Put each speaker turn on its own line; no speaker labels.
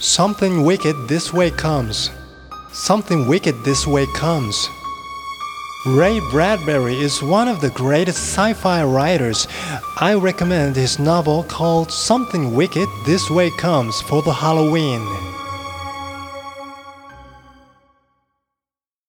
Something wicked this way comes. Something wicked this way comes. Ray Bradbury is one of the greatest sci fi writers. I recommend his novel called Something Wicked This Way Comes for the Halloween.